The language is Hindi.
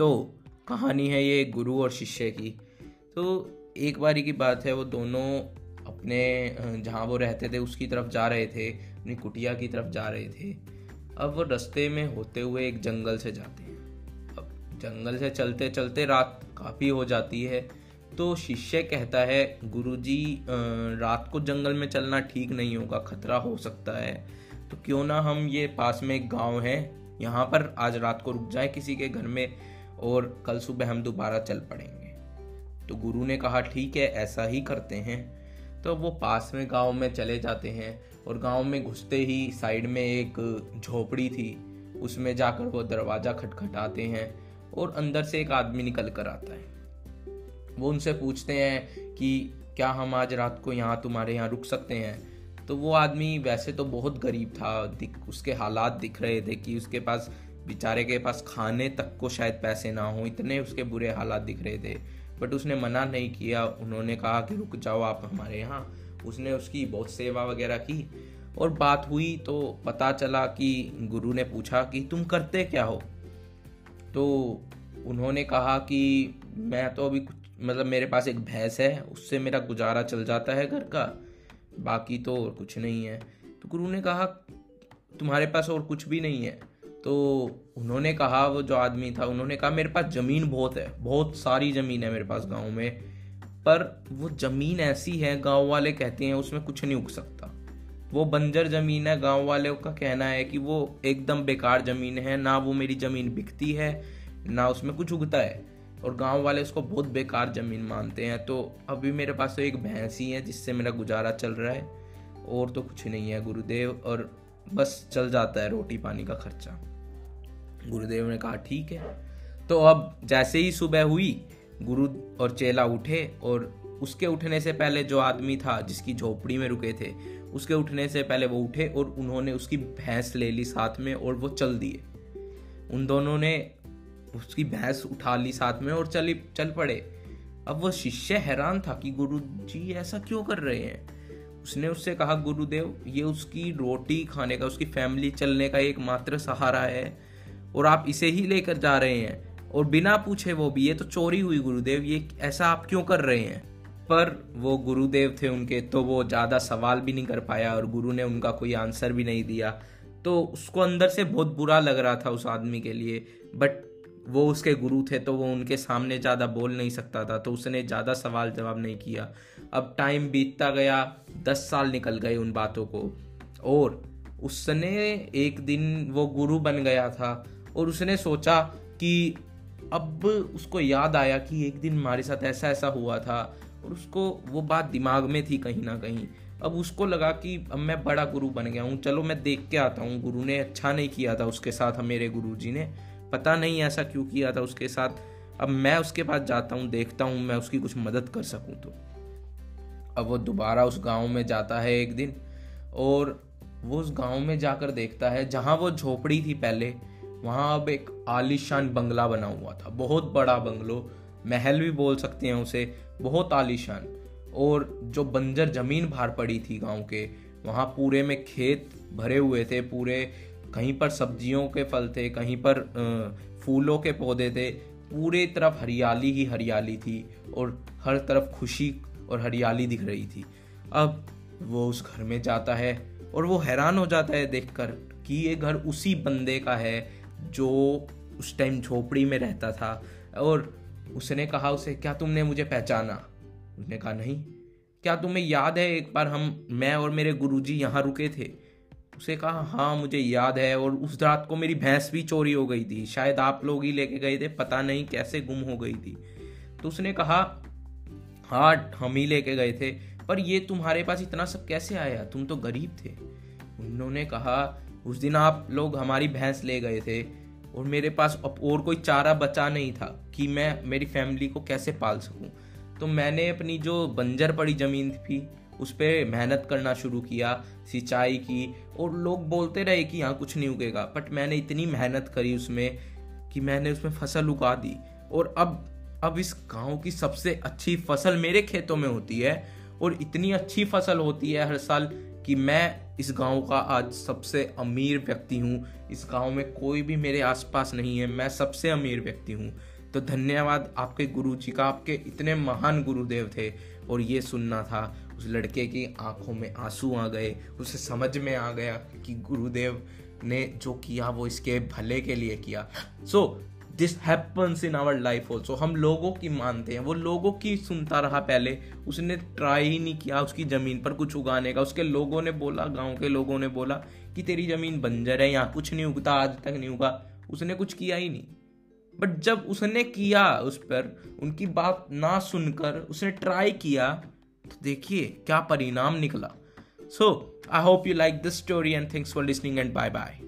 तो कहानी है ये गुरु और शिष्य की। तो एक बारी की बात है, वो दोनों अपने जहाँ वो रहते थे, उसकी तरफ़ जा रहे थे, अपनी कुटिया की तरफ़ जा रहे थे। अब वो रास्ते में होते हुए एक जंगल से जाते हैं। अब जंगल से चलते चलते रात काफ़ी हो जाती है तो शिष्य कहता है, गुरुजी रात को जंगल में चलना ठीक नहीं होगा, खतरा हो सकता है। तो क्यों ना हम ये पास में एक गाँव है, यहाँ पर आज रात को रुक जाए किसी के घर में और कल सुबह हम दोबारा चल पड़ेंगे। तो गुरु ने कहा, ठीक है, ऐसा ही करते हैं। तो वो पास में गाँव में चले जाते हैं और गाँव में घुसते ही साइड में एक झोपड़ी थी, उसमें जाकर वो दरवाज़ा खटखटाते हैं और अंदर से एक आदमी निकल कर आता है। वो उनसे पूछते हैं कि, क्या हम आज रात को यहाँ तुम्हारे यहाँ रुक सकते हैं? तो वो आदमी वैसे तो बहुत गरीब था उसके हालात दिख रहे थे कि उसके पास बेचारे के पास खाने तक को शायद पैसे ना हो, इतने उसके बुरे हालात दिख रहे थे। बट उसने मना नहीं किया। उन्होंने कहा कि रुक जाओ आप हमारे यहाँ। उसने उसकी बहुत सेवा वगैरह की और बात हुई तो पता चला कि गुरु ने पूछा कि तुम करते क्या हो? तो उन्होंने कहा कि मैं तो अभी कुछ मतलब मेरे पास एक भैंस है, उससे मेरा गुजारा चल जाता है घर का। बाकी तो और कुछ नहीं है। तो गुरु ने कहा, तुम्हारे पास और कुछ भी नहीं है। तो उन्होंने कहा, वो जो आदमी था, उन्होंने कहा, मेरे पास ज़मीन बहुत है, बहुत सारी ज़मीन है मेरे पास गाँव में, पर वो ज़मीन ऐसी है, गाँव वाले कहते हैं, उसमें कुछ नहीं उग सकता। वो बंजर ज़मीन है, गाँव वाले का कहना है कि वो एकदम बेकार ज़मीन है, ना वो मेरी ज़मीन बिकती है, ना उसमें कुछ उगता है, और गाँव वाले उसको बहुत बेकार ज़मीन मानते हैं। तो अभी मेरे पास तो एक भैंस ही है, जिससे मेरा गुजारा चल रहा है, और तो कुछ नहीं है, गुरुदेव, और बस चल जाता है रोटी पानी का खर्चा। गुरुदेव ने कहा, ठीक है। तो अब जैसे ही सुबह हुई, गुरु और चेला उठे और उसके उठने से पहले जो आदमी था, जिसकी झोपड़ी में रुके थे, उसके उठने से पहले वो उठे और उन्होंने उसकी भैंस ले ली साथ में और वो चल दिए। उन दोनों ने उसकी भैंस उठा ली साथ में और चली, चल पड़े। अब वो शिष्य हैरान था कि गुरु जी ऐसा क्यों कर रहे हैं? उसने उससे कहा, गुरुदेव, ये उसकी रोटी खाने का, उसकी फैमिली चलने का एकमात्र सहारा है और आप इसे ही लेकर जा रहे हैं और बिना पूछे वो भी, ये तो चोरी हुई गुरुदेव, ये ऐसा आप क्यों कर रहे हैं? पर वो गुरुदेव थे उनके तो वो ज़्यादा सवाल भी नहीं कर पाया और गुरु ने उनका कोई आंसर भी नहीं दिया। तो उसको अंदर से बहुत बुरा लग रहा था उस आदमी के लिए बट वो उसके गुरु थे तो वो उनके सामने ज़्यादा बोल नहीं सकता था तो उसने ज़्यादा सवाल जवाब नहीं किया। अब टाइम बीतता गया, दस साल निकल गए उन बातों को। और उसने एक दिन वो गुरु बन गया था और उसने सोचा कि अब उसको याद आया कि एक दिन हमारे साथ ऐसा ऐसा हुआ था और उसको वो बात दिमाग में थी कहीं ना कहीं। अब उसको लगा कि अब मैं बड़ा गुरु बन गया हूँ, चलो मैं देख के आता हूँ। गुरु ने अच्छा नहीं किया था उसके साथ, मेरे गुरु जी ने। पता नहीं ऐसा क्यों किया था उसके साथ। अब मैं उसके पास जाता हूँ, देखता हूँ, मैं उसकी कुछ मदद कर सकूँ तो। अब वो दोबारा उस गाँव में जाता है एक दिन और वो उस गाँव में जाकर देखता है, जहाँ वो झोपड़ी थी पहले, वहाँ अब एक आलिशान बंगला बना हुआ था। बहुत बड़ा बंगलो, महल भी बोल सकते हैं उसे, बहुत आलिशान। और जो बंजर ज़मीन बाहर पड़ी थी गाँव के, वहाँ पूरे में खेत भरे हुए थे, पूरे कहीं पर सब्जियों के फल थे, कहीं पर फूलों के पौधे थे, पूरे तरफ़ हरियाली ही हरियाली थी और हर तरफ़ खुशी और हरियाली दिख रही थी। अब वो उस घर में जाता है और वो हैरान हो जाता है देखकर कि ये घर उसी बंदे का है जो उस टाइम झोपड़ी में रहता था और उसने कहा उसे, क्या तुमने मुझे पहचाना? उसने कहा, नहीं। क्या तुम्हें याद है एक बार हम, मैं और मेरे गुरुजी यहाँ रुके थे? उसे कहा हाँ मुझे याद है और उस रात को मेरी भैंस भी चोरी हो गई थी। शायद आप लोग ही लेके गए थे, पता नहीं कैसे गुम हो गई थी। तो उसने कहा हाँ हम ही लेके गए थे, पर ये तुम्हारे पास इतना सब कैसे आया? तुम तो गरीब थे। उन्होंने कहा, उस दिन आप लोग हमारी भैंस ले गए थे और मेरे पास अब और कोई चारा बचा नहीं था कि मैं मेरी फैमिली को कैसे पाल सकूँ। तो मैंने अपनी जो बंजर पड़ी ज़मीन थी उस पर मेहनत करना शुरू किया, सिंचाई की, और लोग बोलते रहे कि यहाँ कुछ नहीं उगेगा। बट मैंने इतनी मेहनत करी उसमें कि मैंने उसमें फ़सल उगा दी। और अब अब इस गाँव की सबसे अच्छी फ़सल मेरे खेतों में होती है, और इतनी अच्छी फ़सल होती है हर साल कि मैं इस गाँव का आज सबसे अमीर व्यक्ति हूँ। इस गाँव में कोई भी मेरे आसपास नहीं है, मैं सबसे अमीर व्यक्ति हूँ। तो धन्यवाद आपके गुरु जी का, आपके इतने महान गुरुदेव थे, और ये सुनना था। उस लड़के की आँखों में आँसू आ गए, उसे समझ में आ गया कि गुरुदेव ने जो किया वो इसके भले के लिए किया। So this happens in our life also हम लोगों की मानते हैं, वो लोगों की सुनता रहा पहले। उसने ट्राई ही नहीं किया उसकी ज़मीन पर कुछ उगाने का। उसके लोगों ने बोला, गाँव के लोगों ने बोला कि तेरी ज़मीन बंजर है, यहाँ कुछ नहीं उगता, आज तक नहीं उगा। उसने कुछ किया ही नहीं। बट जब उसने किया उस पर, उनकी बात ना सुनकर उसने ट्राई किया तो देखिए क्या परिणाम निकला। So I hope you like this story and thanks for listening and bye bye